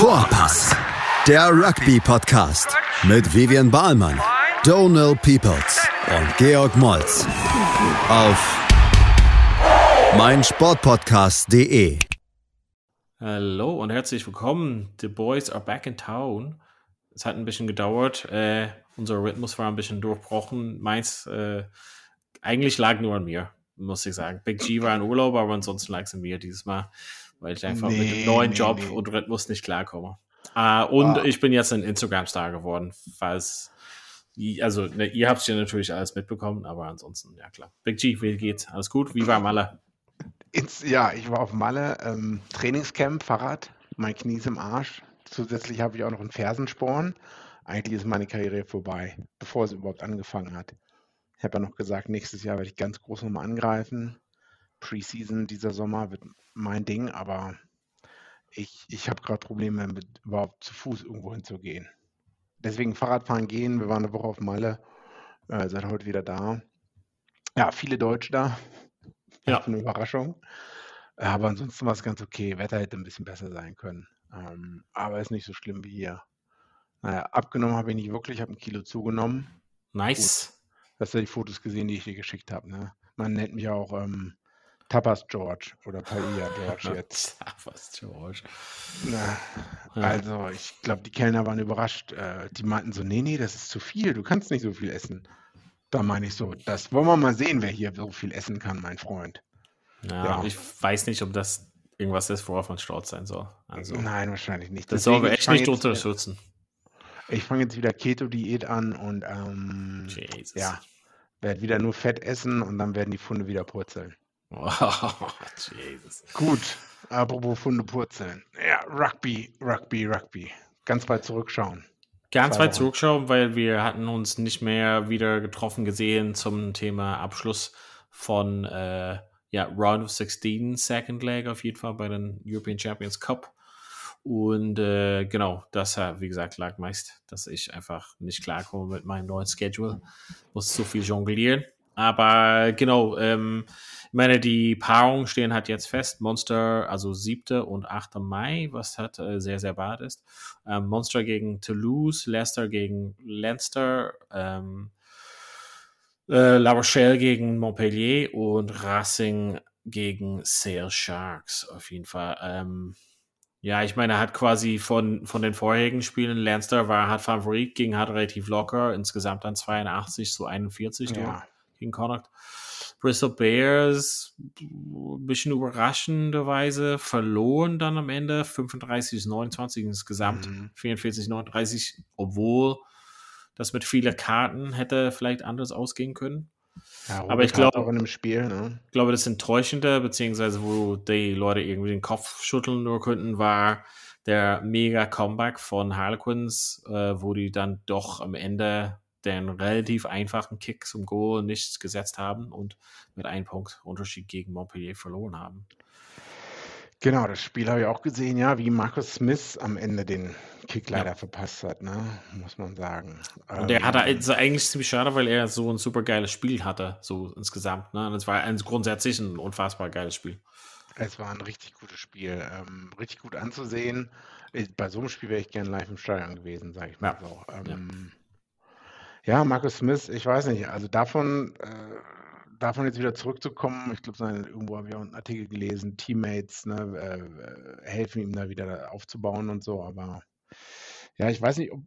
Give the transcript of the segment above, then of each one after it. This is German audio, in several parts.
Vorpass, der Rugby-Podcast mit Vivian Bahlmann, Donal Peoples und Georg Moltz auf meinsportpodcast.de. Hallo und herzlich willkommen. The Boys are back in town. Es hat ein bisschen gedauert. Äh, unser Rhythmus war ein bisschen durchbrochen. Meins, äh, eigentlich lag nur an mir, muss ich sagen. Big G war in Urlaub, aber ansonsten lag es an mir dieses Mal weil ich einfach nee, mit dem neuen nee, Job nee. und Rhythmus nicht klarkomme. Uh, und ah. ich bin jetzt ein Instagram-Star geworden, falls, also ne, ihr habt es ja natürlich alles mitbekommen, aber ansonsten, ja klar. Big G, wie geht's? Alles gut? Wie war Malle? Ins, ja, ich war auf Malle, ähm, Trainingscamp, Fahrrad, mein Knie ist im Arsch. Zusätzlich habe ich auch noch einen Fersensporn. Eigentlich ist meine Karriere vorbei, bevor es überhaupt angefangen hat. Ich habe ja noch gesagt, nächstes Jahr werde ich ganz groß nochmal angreifen. Preseason dieser Sommer wird mein Ding, aber ich, ich habe gerade Probleme mit überhaupt zu Fuß irgendwo hinzugehen. Deswegen Fahrradfahren gehen. Wir waren eine Woche auf Malle, äh, seit heute wieder da. Ja, viele Deutsche da. Ja. Eine Überraschung. Aber ansonsten war es ganz okay. Wetter hätte ein bisschen besser sein können. Ähm, aber ist nicht so schlimm wie hier. Naja, abgenommen habe ich nicht wirklich, ich habe ein Kilo zugenommen. Nice. Gut. Hast du die Fotos gesehen, die ich dir geschickt habe. Ne? Man nennt mich auch ähm, Tapas George oder Paella George jetzt. Tapas George. Na, also, ich glaube, die Kellner waren überrascht. Äh, die meinten so: Nee, nee, das ist zu viel. Du kannst nicht so viel essen. Da meine ich so: Das wollen wir mal sehen, wer hier so viel essen kann, mein Freund. Ja, ja. ich weiß nicht, ob das irgendwas ist, worauf man stolz sein soll. Also, Nein, wahrscheinlich nicht. Das soll wir echt nicht unterstützen. Ich fange jetzt wieder Keto-Diät an und ähm, ja, werde wieder nur Fett essen und dann werden die Funde wieder purzeln. Oh, Jesus. Gut, apropos Funde purzeln. Ja, Rugby, Rugby, Rugby. Ganz weit zurückschauen. Ganz weit zurückschauen, weil wir hatten uns nicht mehr wieder getroffen gesehen zum Thema Abschluss von äh, ja, Round of 16, Second Leg auf jeden Fall bei den European Champions Cup. Und äh, genau, das, wie gesagt, lag meist, dass ich einfach nicht klarkomme mit meinem neuen Schedule. Muss zu viel jonglieren. Aber genau, ähm, ich meine, die Paarungen stehen halt jetzt fest. Monster, also 7. und 8. Mai, was halt äh, sehr, sehr bad ist. Ähm, Monster gegen Toulouse, Leicester gegen Leinster, ähm, äh, La Rochelle gegen Montpellier und Racing gegen Sale Sharks auf jeden Fall. Ähm, ja, ich meine, er hat quasi von, von den vorherigen Spielen, Leinster war hat Favorit, ging hat relativ locker, insgesamt dann 82 zu 41 ja. Gegen Connacht. Bristol Bears ein bisschen überraschenderweise verloren dann am Ende 35 29 insgesamt mhm. 44 39 obwohl das mit vielen Karten hätte vielleicht anders ausgehen können ja, aber ich glaube auch in einem Spiel ne? ich glaube das Enttäuschende beziehungsweise wo die Leute irgendwie den Kopf schütteln nur könnten war der mega Comeback von Harlequins äh, wo die dann doch am Ende den relativ einfachen Kick zum Goal nicht gesetzt haben und mit einem Punkt Unterschied gegen Montpellier verloren haben. Genau, das Spiel habe ich auch gesehen, ja, wie Marcus Smith am Ende den Kick leider ja. verpasst hat, ne? muss man sagen. Und der hatte also eigentlich ziemlich schade, weil er so ein super geiles Spiel hatte, so insgesamt. Ne? Und es war ein, grundsätzlich ein unfassbar geiles Spiel. Es war ein richtig gutes Spiel, ähm, richtig gut anzusehen. Bei so einem Spiel wäre ich gerne live im Stadion gewesen, sage ich mal ja. so. Ähm, ja, Marcus Smith, ich weiß nicht, also davon, äh, davon jetzt wieder zurückzukommen, ich glaube, irgendwo habe ich auch einen Artikel gelesen, Teammates ne, äh, helfen ihm da wieder aufzubauen und so, aber ja, ich weiß nicht, ob,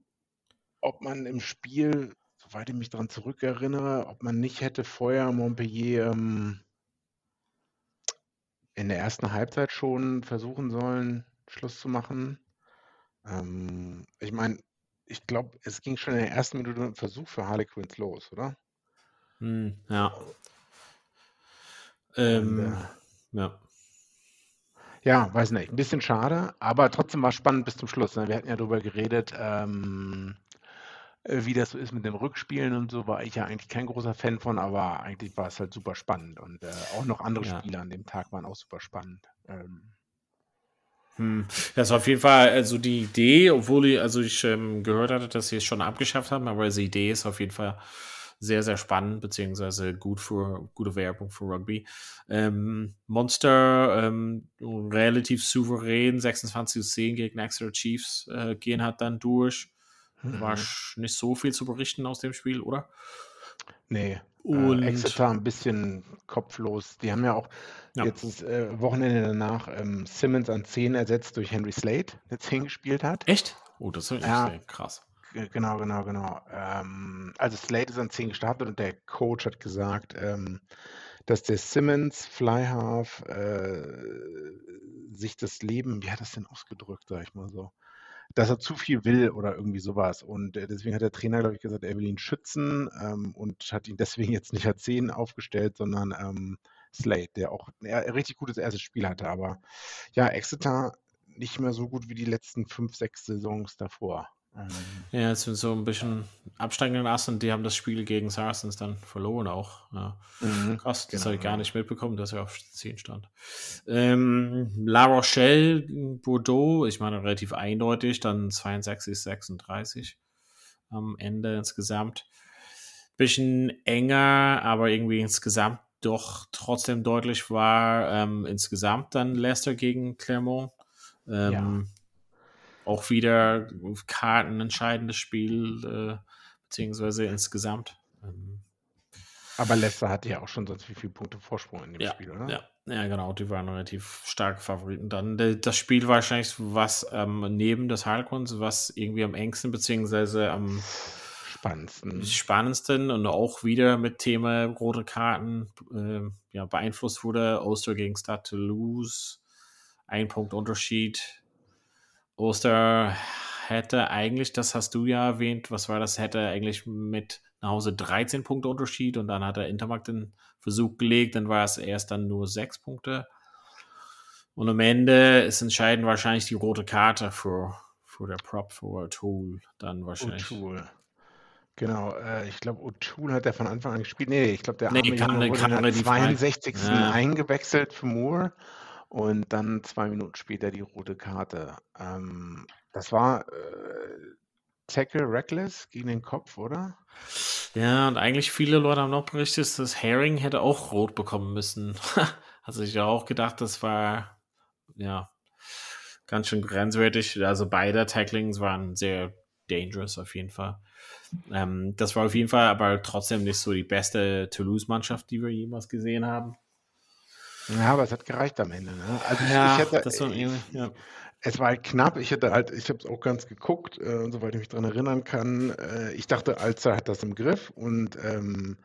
ob man im Spiel, soweit ich mich daran zurückerinnere, ob man nicht hätte vorher Montpellier ähm, in der ersten Halbzeit schon versuchen sollen, Schluss zu machen. Ähm, ich meine, ich glaube, es ging schon in der ersten Minute ein Versuch für Harlequins los, oder? Hm, ja. Ähm, Und, äh, ja. Ja, weiß nicht. Ein bisschen schade, aber trotzdem war es spannend bis zum Schluss. Ne? Wir hatten ja darüber geredet, ähm, äh, wie das so ist mit dem Rückspielen und so, war ich ja eigentlich kein großer Fan von, aber eigentlich war es halt super spannend. Und äh, auch noch andere ja. Spiele an dem Tag waren auch super spannend. Ähm, hm. Das ist auf jeden Fall also die Idee, obwohl ich, also ich ähm, gehört hatte, dass sie es schon abgeschafft haben, aber die Idee ist auf jeden Fall sehr, sehr spannend, beziehungsweise gut für, gute Werbung für Rugby. Ähm, Monster ähm, relativ souverän, 26 zu 10 gegen Exeter Chiefs äh, gehen hat dann durch. Mhm. War nicht so viel zu berichten aus dem Spiel, oder? Nee. Und äh, Exeter ein bisschen kopflos. Die haben ja auch ja. jetzt das äh, Wochenende danach ähm, Simmons an 10 ersetzt durch Henry Slade, der 10 gespielt hat. Echt? Oh, das ist ja, krass. Genau, genau, genau. Ähm, also Slade ist an 10 gestartet und der Coach hat gesagt, ähm, dass der Simmons Flyhalf äh, sich das Leben, wie hat das denn ausgedrückt, sag ich mal so, dass er zu viel will oder irgendwie sowas. Und äh, deswegen hat der Trainer, glaube ich, gesagt, er will ihn schützen ähm, und hat ihn deswegen jetzt nicht als 10 aufgestellt, sondern ähm, Slade, der auch ein richtig gutes erstes Spiel hatte. Aber ja, Exeter nicht mehr so gut wie die letzten fünf, sechs Saisons davor. Ja, jetzt sind so ein bisschen absteigenden Ast und die haben das Spiel gegen Saracens dann verloren auch. Ja. Mhm, Krass, das genau. habe ich gar nicht mitbekommen, dass er auf 10 stand. Ähm, La Rochelle, Bordeaux, ich meine relativ eindeutig, dann 62, 36 am Ende insgesamt. Bisschen enger, aber irgendwie insgesamt doch trotzdem deutlich war. Ähm, insgesamt dann Leicester gegen Clermont. Ähm, ja auch wieder Karten entscheidendes Spiel, äh, beziehungsweise insgesamt. Ähm, aber Leicester hatte ja auch schon sonst wie viele Punkte Vorsprung in dem ja, Spiel, oder? Ja, ja, genau, die waren relativ starke Favoriten. Dann das Spiel wahrscheinlich was ähm, neben des Harlequins, was irgendwie am engsten, beziehungsweise am spannendsten. spannendsten und auch wieder mit Thema rote Karten äh, ja, beeinflusst wurde. Oster gegen Stade Toulouse, ein Punkt Unterschied. Oster hätte eigentlich, das hast du ja erwähnt, was war das, hätte eigentlich mit nach Hause 13 Punkte Unterschied und dann hat er Intermarkt den Versuch gelegt, dann war es erst dann nur 6 Punkte. Und am Ende ist entscheidend wahrscheinlich die rote Karte für, für der Prop, für O'Toole dann wahrscheinlich. O'Toole. Genau, äh, ich glaube, O'Toole hat der von Anfang an gespielt. Nee, ich glaube, der nee, arme Junge wurde in der 62. Ja. eingewechselt für Moore und dann zwei Minuten später die rote Karte. Ähm, das war äh, Tackle Reckless gegen den Kopf, oder? Ja, und eigentlich viele Leute haben noch berichtet, dass Herring hätte auch rot bekommen müssen. Hat sich ja auch gedacht, das war ja ganz schön grenzwertig. Also beide Tacklings waren sehr dangerous auf jeden Fall. Ähm, das war auf jeden Fall aber trotzdem nicht so die beste Toulouse-Mannschaft, die wir jemals gesehen haben. Ja, aber es hat gereicht am Ende. Ne? Also ja, ich, hätte, war, ich, ja. es war halt knapp. Ich hätte halt, ich habe es auch ganz geguckt, äh, soweit ich mich daran erinnern kann. Äh, ich dachte, Alzer hat das im Griff und ähm,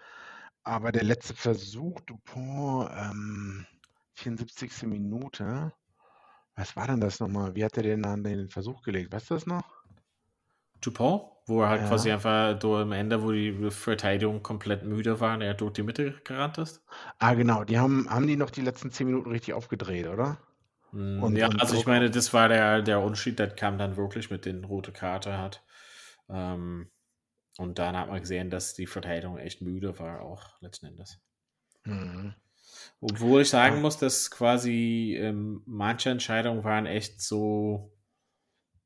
aber der letzte Versuch, Dupont, ähm, 74. Minute. Was war denn das nochmal? Wie hat er denn an den Versuch gelegt? Weißt du das noch? Dupont, wo er halt ja. quasi einfach durch am Ende, wo die Verteidigung komplett müde war, er durch die Mitte gerannt ist. Ah, genau. Die haben, haben die noch die letzten zehn Minuten richtig aufgedreht, oder? Mm, und, ja, und also ich meine, das war der, der Unterschied, der kam dann wirklich mit den rote Karte hat. Ähm, und dann hat man gesehen, dass die Verteidigung echt müde war, auch letzten Endes. Mhm. Obwohl ich sagen muss, dass quasi ähm, manche Entscheidungen waren echt so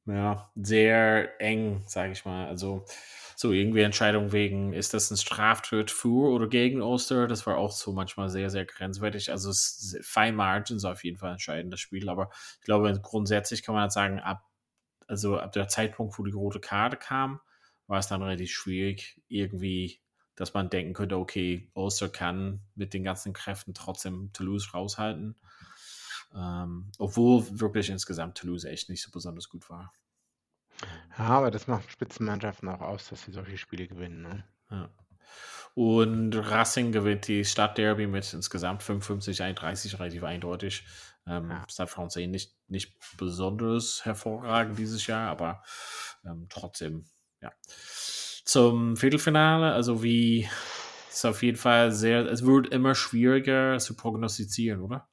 ja, sehr eng, sage ich mal. Also so irgendwie Entscheidung wegen, ist das ein Straftat für oder gegen Oster? Das war auch so manchmal sehr, sehr grenzwertig. Also es Fine Margins auf jeden Fall entscheidend, das Spiel. Aber ich glaube, grundsätzlich kann man halt sagen, ab, also ab der Zeitpunkt, wo die rote Karte kam, war es dann relativ schwierig, irgendwie, dass man denken könnte, okay, Oster kann mit den ganzen Kräften trotzdem Toulouse raushalten. Ähm, obwohl wirklich insgesamt Toulouse echt nicht so besonders gut war. Ja, aber das macht Spitzenmannschaften auch aus, dass sie solche Spiele gewinnen. Ne? Ja. Und Racing gewinnt die Stadtderby mit insgesamt 55, 31, relativ eindeutig. Ähm, ja. Stade Francais nicht, nicht besonders hervorragend dieses Jahr, aber ähm, trotzdem, ja. Zum Viertelfinale, also wie ist auf jeden Fall sehr, es wird immer schwieriger zu prognostizieren, oder?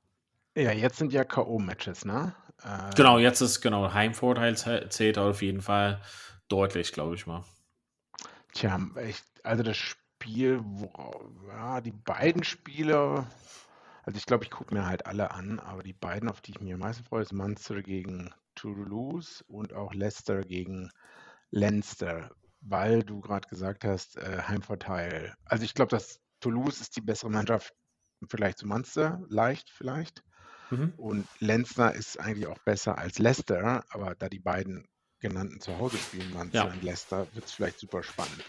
Ja, jetzt sind ja K.O.-Matches, ne? Äh, genau, jetzt ist genau Heimvorteil zählt auf jeden Fall deutlich, glaube ich mal. Tja, ich, also das Spiel, wo, ja, die beiden Spiele, also ich glaube, ich gucke mir halt alle an, aber die beiden, auf die ich mich am meisten freue, ist Munster gegen Toulouse und auch Leicester gegen Leinster. weil du gerade gesagt hast, äh, Heimvorteil. Also ich glaube, dass Toulouse ist die bessere Mannschaft vielleicht zu Munster, leicht vielleicht. Mhm. Und Leinster ist eigentlich auch besser als Leicester, aber da die beiden genannten zu Hause spielen, Munster Ja. und Leicester, wird es vielleicht super spannend.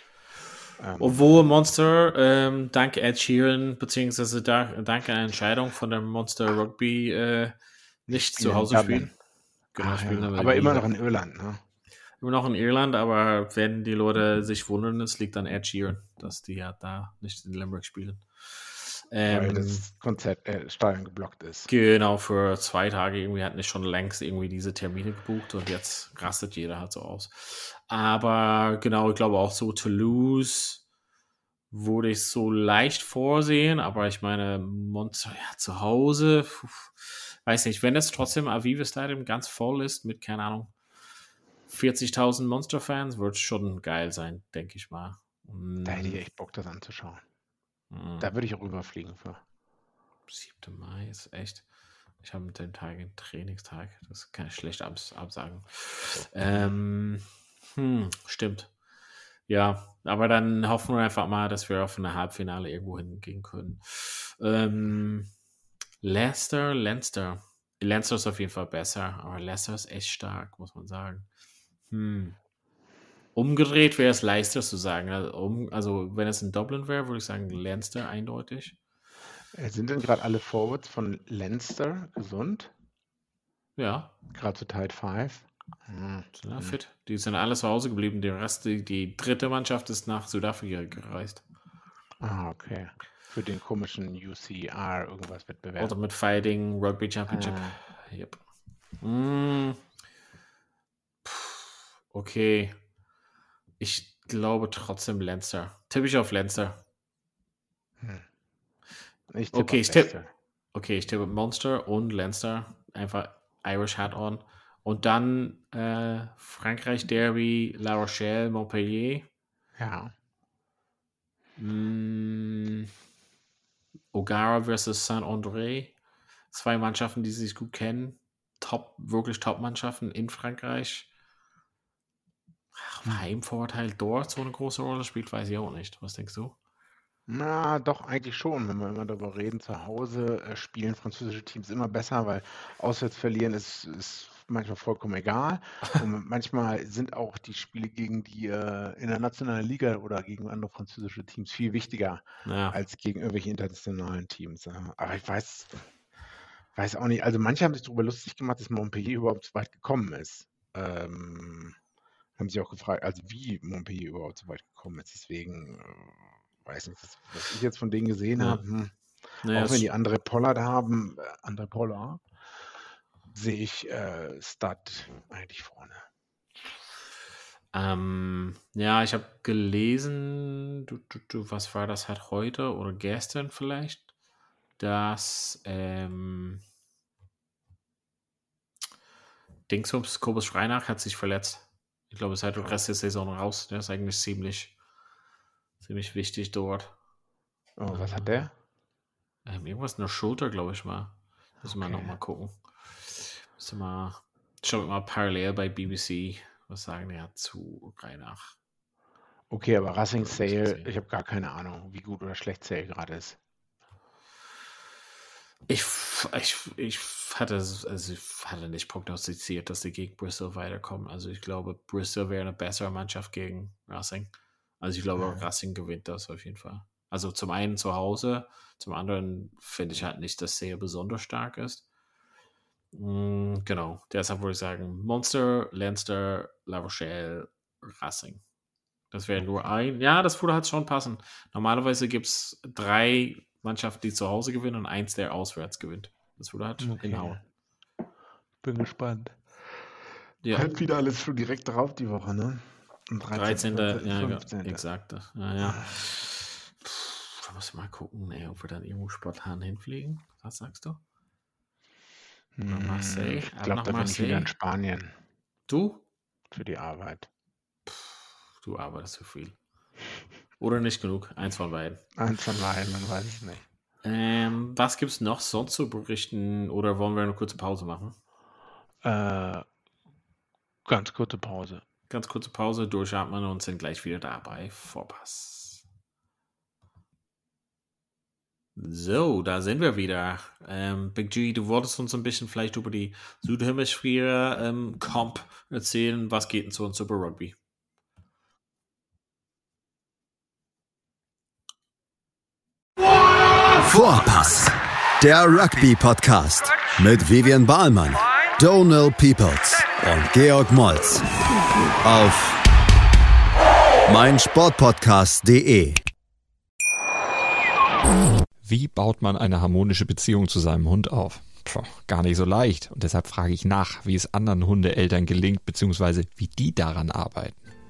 Ähm, Obwohl Monster ähm, dank Ed Sheeran, beziehungsweise da, dank einer Entscheidung von der Monster Rugby äh, nicht zu Hause spielen. Genau, ah, spielen ja. aber aber immer noch in Irland, ne? Immer noch in Irland, aber wenn die Leute sich wundern, es liegt an Ed Sheeran, dass die ja da nicht in Limerick spielen. Weil Ähm, das Konzert, äh, Stadion geblockt ist. Genau, für zwei Tage irgendwie hatten ich schon längst irgendwie diese Termine gebucht und jetzt rastet jeder halt so aus. Aber genau, ich glaube auch so Toulouse würde ich so leicht vorsehen, aber ich meine, Monster, ja, zu Hause, puh, weiß nicht, wenn es trotzdem Aviva Stadium ganz voll ist mit, keine Ahnung, 40.000 Monster-Fans, wird es schon geil sein, denke ich mal. Da hätte ich Mm, echt Bock, das anzuschauen. Mm. Da würde ich auch rüberfliegen für. 7. Mai ist echt. Ich habe mit dem Tag einen Trainingstag. Das kann ich schlecht abs absagen. Ähm, hm, stimmt. Ja, aber dann hoffen wir einfach mal, dass wir auf eine Halbfinale irgendwo hingehen können. Ähm, Leicester, Leinster. Leinster ist auf jeden Fall besser, aber Leicester ist echt stark, muss man sagen. Hm. Umgedreht wäre es leichter zu sagen. Also, um, also wenn es in Dublin wäre, würde ich sagen Leinster eindeutig. Äh, Sind denn gerade alle Forwards von Leinster gesund? Ja, Gerade zu Tide 5? Hm. sind ja hm. fit. Die sind alle zu Hause geblieben. Der Rest, die, die dritte Mannschaft ist nach Südafrika gereist. Ah, okay. Für den komischen UCR irgendwas Wettbewerb. Ultimate Fighting Rugby Championship. Ah. Yep. Mm. Okay. Ich glaube trotzdem Leinster. Tippe ich auf Leinster. Hm. Ich Okay, auf ich tipp- Leicester. Okay, ich tippe Monster und Leinster. Einfach Irish Hat on. Und dann äh, Frankreich Derby, La Rochelle, Montpellier. Ja. Mm, O'Gara versus Saint-André. Zwei Mannschaften, die sich gut kennen. Top, wirklich Top-Mannschaften in Frankreich. Ach, Heimvorteil dort so eine große Rolle spielt, weiß ich auch nicht. Was denkst du? Na, doch, eigentlich schon, wenn wir immer darüber reden. Zu Hause äh, spielen französische Teams immer besser, weil auswärts verlieren ist, ist manchmal vollkommen egal. Und manchmal sind auch die Spiele gegen die äh, in der nationalen Liga oder gegen andere französische Teams viel wichtiger Ja, als gegen irgendwelche internationalen Teams. Aber ich weiß, weiß auch nicht. Also manche haben sich darüber lustig gemacht, dass Montpellier überhaupt so weit gekommen ist. Ähm, haben sich auch gefragt, also wie Montpellier überhaupt so weit gekommen ist. Deswegen äh, weiß nicht, das, was ich jetzt von denen gesehen Ja. habe. Hm, naja, auch wenn die andere Pollard haben, äh, andere Pollard, sehe ich äh, Stud eigentlich vorne. ähm, ja, ich habe gelesen, du, du, du, was war das halt heute oder gestern vielleicht, dass ähm, Dingsbums, Kobus Schreinach hat sich verletzt. Ich glaube, es ist halt den Rest der Saison raus. Der ist eigentlich ziemlich, ziemlich wichtig dort. Oh, was hat der? Ähm, irgendwas in der Schulter, glaube ich mal. Müssen wir Okay. noch mal gucken. Müssen wir mal, schauen wir mal parallel bei BBC. Was sagen die ja zu Reinach? Okay, aber Racing Sale, ich habe gar keine Ahnung, wie gut oder schlecht Sale gerade ist. Ich, ich, ich, hatte, also ich hatte nicht prognostiziert, dass die gegen Bristol weiterkommen. Also ich glaube, Bristol wäre eine bessere Mannschaft gegen Racing. Also ich glaube, Ja. Racing gewinnt das auf jeden Fall. Also zum einen zu Hause, zum anderen finde ich halt nicht, dass Sale besonders stark ist. Mm, Genau, deshalb würde ich sagen, Monster, Leinster, La Rochelle, Racing. Das wäre nur ein. Ja, das würde halt schon passen. Normalerweise gibt es drei Mannschaften, die zu Hause gewinnen und eins, der auswärts gewinnt. Das würde halt hinhauen. Bin gespannt. Ja, Halt wieder alles schon direkt drauf die Woche, ne? Am 13. 14., Ja, 15.. exakt. Ja, ja. Puh, Da muss ich mal gucken, ey, ob wir dann irgendwo spontan hinfliegen. Was sagst du? Hm, Marseille, Ich ab glaube, da bin ich wieder in. Spanien Du? für die Arbeit. Du arbeitest zu viel. Oder nicht genug. Eins von beiden. Eins von beiden, man weiß es nicht. Ähm, was gibt es noch sonst zu berichten? Oder wollen wir eine kurze Pause machen? Äh, ganz kurze Pause. ganz kurze Pause, durchatmen und sind gleich wieder da bei Vorpass. So, da sind wir wieder. Ähm, Big G, du wolltest uns ein bisschen vielleicht über die Südhemisphäre ähm, Comp erzählen. Was geht denn zu uns Super Rugby? Vorpass, der Rugby-Podcast mit Vivian Bahlmann, Donal Peoples und Georg Moltz auf meinsportpodcast.de. Wie baut man eine harmonische Beziehung zu seinem Hund auf? Puh, gar nicht so leicht. Und deshalb frage ich nach, wie es anderen Hundeeltern gelingt, beziehungsweise wie die daran arbeiten.